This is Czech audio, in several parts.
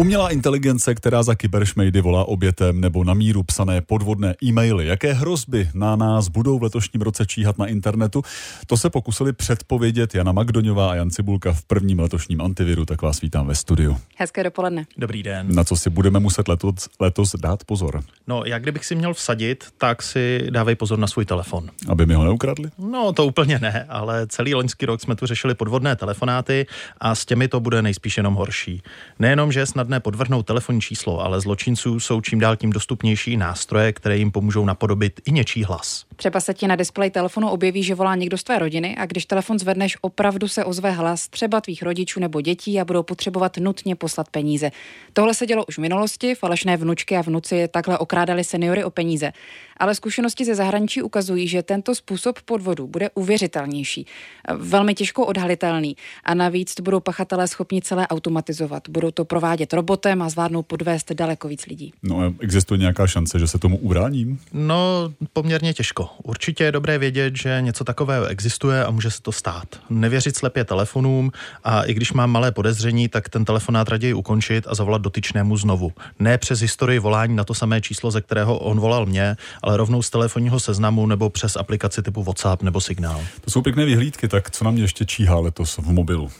Umělá inteligence, která za kyberšmejdy volá obětem nebo na míru psané podvodné e-maily. Jaké hrozby na nás budou v letošním roce číhat na internetu? To se pokusili předpovědět Jana Magdoňová a Jan Cibulka v prvním letošním antiviru, tak vás vítám ve studiu. Hezké dopoledne. Dobrý den. Na co si budeme muset letos, letos dát pozor? No, jak kdybych si měl vsadit, tak si dávej pozor na svůj telefon. Aby mi ho neukradli? No, to úplně ne, ale celý loňský rok jsme tu řešili podvodné telefonáty a s těmi to bude nejspíš jenom horší. Nejenom, že je snadné podvrhnout telefonní číslo, ale zločinců jsou čím dál tím dostupnější nástroje, které jim pomůžou napodobit i něčí hlas. Třeba se ti na displeji telefonu objeví, že volá někdo z tvé rodiny a když telefon zvedneš, opravdu se ozve hlas třeba tvých rodičů nebo dětí a budou potřebovat nutně poslat peníze. Tohle se dělo už v minulosti, falešné vnučky a vnuci takhle okrádali seniory o peníze. Ale zkušenosti ze zahraničí ukazují, že tento způsob podvodu bude uvěřitelnější, velmi těžko odhalitelný a navíc to budou pachatelé schopni celé automatizovat. Budou to provádět robotem a zvládnou podvést daleko víc lidí. No a existuje nějaká šance, že se tomu ubráním? No, poměrně těžko. Určitě je dobré vědět, že něco takového existuje a může se to stát. Nevěřit slepě telefonům a i když mám malé podezření, tak ten telefonát raději ukončit a zavolat dotyčnému znovu. Ne přes historii volání na to samé číslo, ze kterého on volal mě, ale rovnou z telefonního seznamu nebo přes aplikaci typu WhatsApp nebo Signál. To jsou pěkné vyhlídky, tak co na mě ještě číhá letos v mobilu?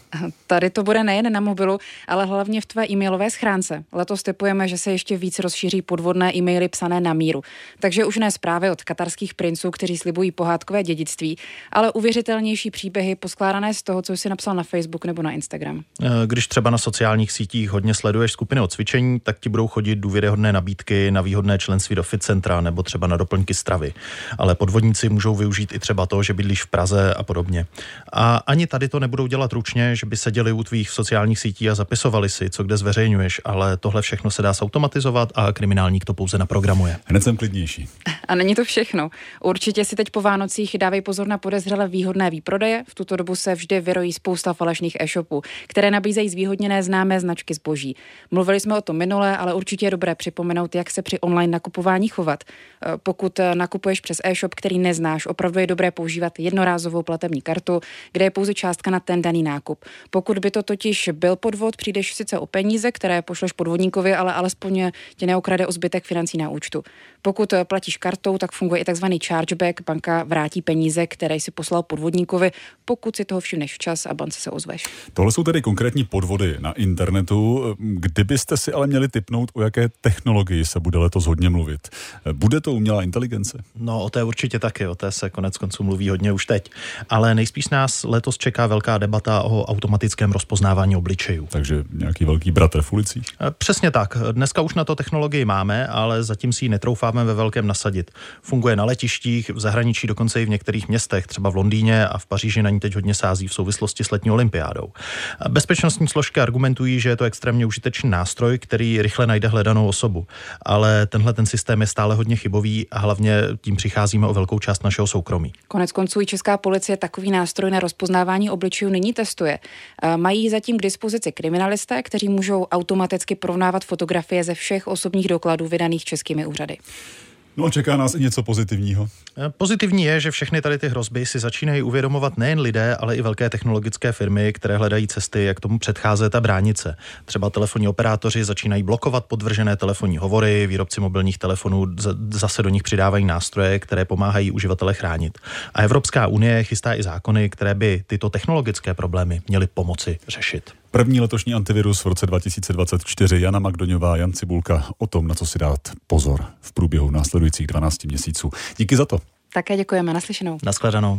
Tady to bude nejen na mobilu, ale hlavně v tvé e-mailové schránce. Letos typujeme, že se ještě víc rozšíří podvodné e-maily psané na míru. Takže už ne zprávy od katarských princů, kteří slibují pohádkové dědictví, ale uvěřitelnější příběhy poskládané z toho, co jsi napsal na Facebook nebo na Instagram. Když třeba na sociálních sítích hodně sleduješ skupiny o cvičení, tak ti budou chodit důvěryhodné nabídky na výhodné členství do fit centra nebo třeba na doplňky stravy. Ale podvodníci můžou využít i třeba to, že bydlíš v Praze a podobně. A ani tady to nebudou dělat ručně, že by seděli u tvých sociálních sítí a zapisovali si, co kde zveřejňuješ, ale tohle všechno se dá zautomatizovat a kriminálník to pouze naprogramuje. Hned jsem klidnější. A není to všechno. Určitě si teď po Vánocích dávej pozor na podezřele výhodné výprodeje. V tuto dobu se vždy vyrojí spousta falešných e-shopů, které nabízejí zvýhodněné známé značky zboží. Mluvili jsme o tom minule, ale určitě je dobré připomenout, jak se při online nakupování chovat. Pokud nakupuješ přes e-shop, který neznáš, opravdu je dobré používat jednorázovou platební kartu, kde je pouze částka na ten daný nákup. Pokud by to totiž byl podvod, přijdeš sice o peníze, které pošleš podvodníkovi, ale alespoň tě neokrade o zbytek financí na účtu. Pokud platíš kartou, tak funguje i tzv. chargeback. Banka vrátí peníze, které si poslal podvodníkovi, pokud si toho všimneš včas a bance se ozveš. Tohle jsou tedy konkrétní podvody na internetu. Kdybyste si ale měli typnout, o jaké technologii se bude letos hodně mluvit. Bude to umělá inteligence? No, o té určitě taky, o té se konec konců mluví hodně už teď. Ale nejspíš nás letos čeká velká debata o automatickém rozpoznávání obličejů. Takže nějaký velký bratr v ulicích? Přesně tak. Dneska už na to technologii máme, ale zatím si ji netroufáme ve velkém nasadit. Funguje na letištích, v zahraničí dokonce i v některých městech, třeba v Londýně a v Paříži na ní teď hodně sází v souvislosti s letní olympiádou. Bezpečnostní složky argumentují, že je to extrémně užitečný nástroj, který rychle najde hledanou osobu. Ale tenhle ten systém je stále hodně chybový a hlavně tím přicházíme o velkou část našeho soukromí. Konec konců i Česká policie takový nástroj na rozpoznávání obličejů nyní testuje. Mají zatím k dispozici kriminalisté, kteří můžou automaticky porovnávat fotografie ze všech osobních dokladů vydaných českými úřady. No, čeká nás i něco pozitivního. Pozitivní je, že všechny tady ty hrozby si začínají uvědomovat nejen lidé, ale i velké technologické firmy, které hledají cesty, jak tomu předcházet a bránit se. Třeba telefonní operátoři začínají blokovat podvržené telefonní hovory, výrobci mobilních telefonů zase do nich přidávají nástroje, které pomáhají uživatele chránit. A Evropská unie chystá i zákony, které by tyto technologické problémy měly pomoci řešit. První letošní antivirus v roce 2024 Jana Magdoňová, Jan Cibulka o tom, na co si dát pozor v průběhu následujících 12 měsíců. Díky za to. Také děkujeme, naslyšenou. Naschledanou.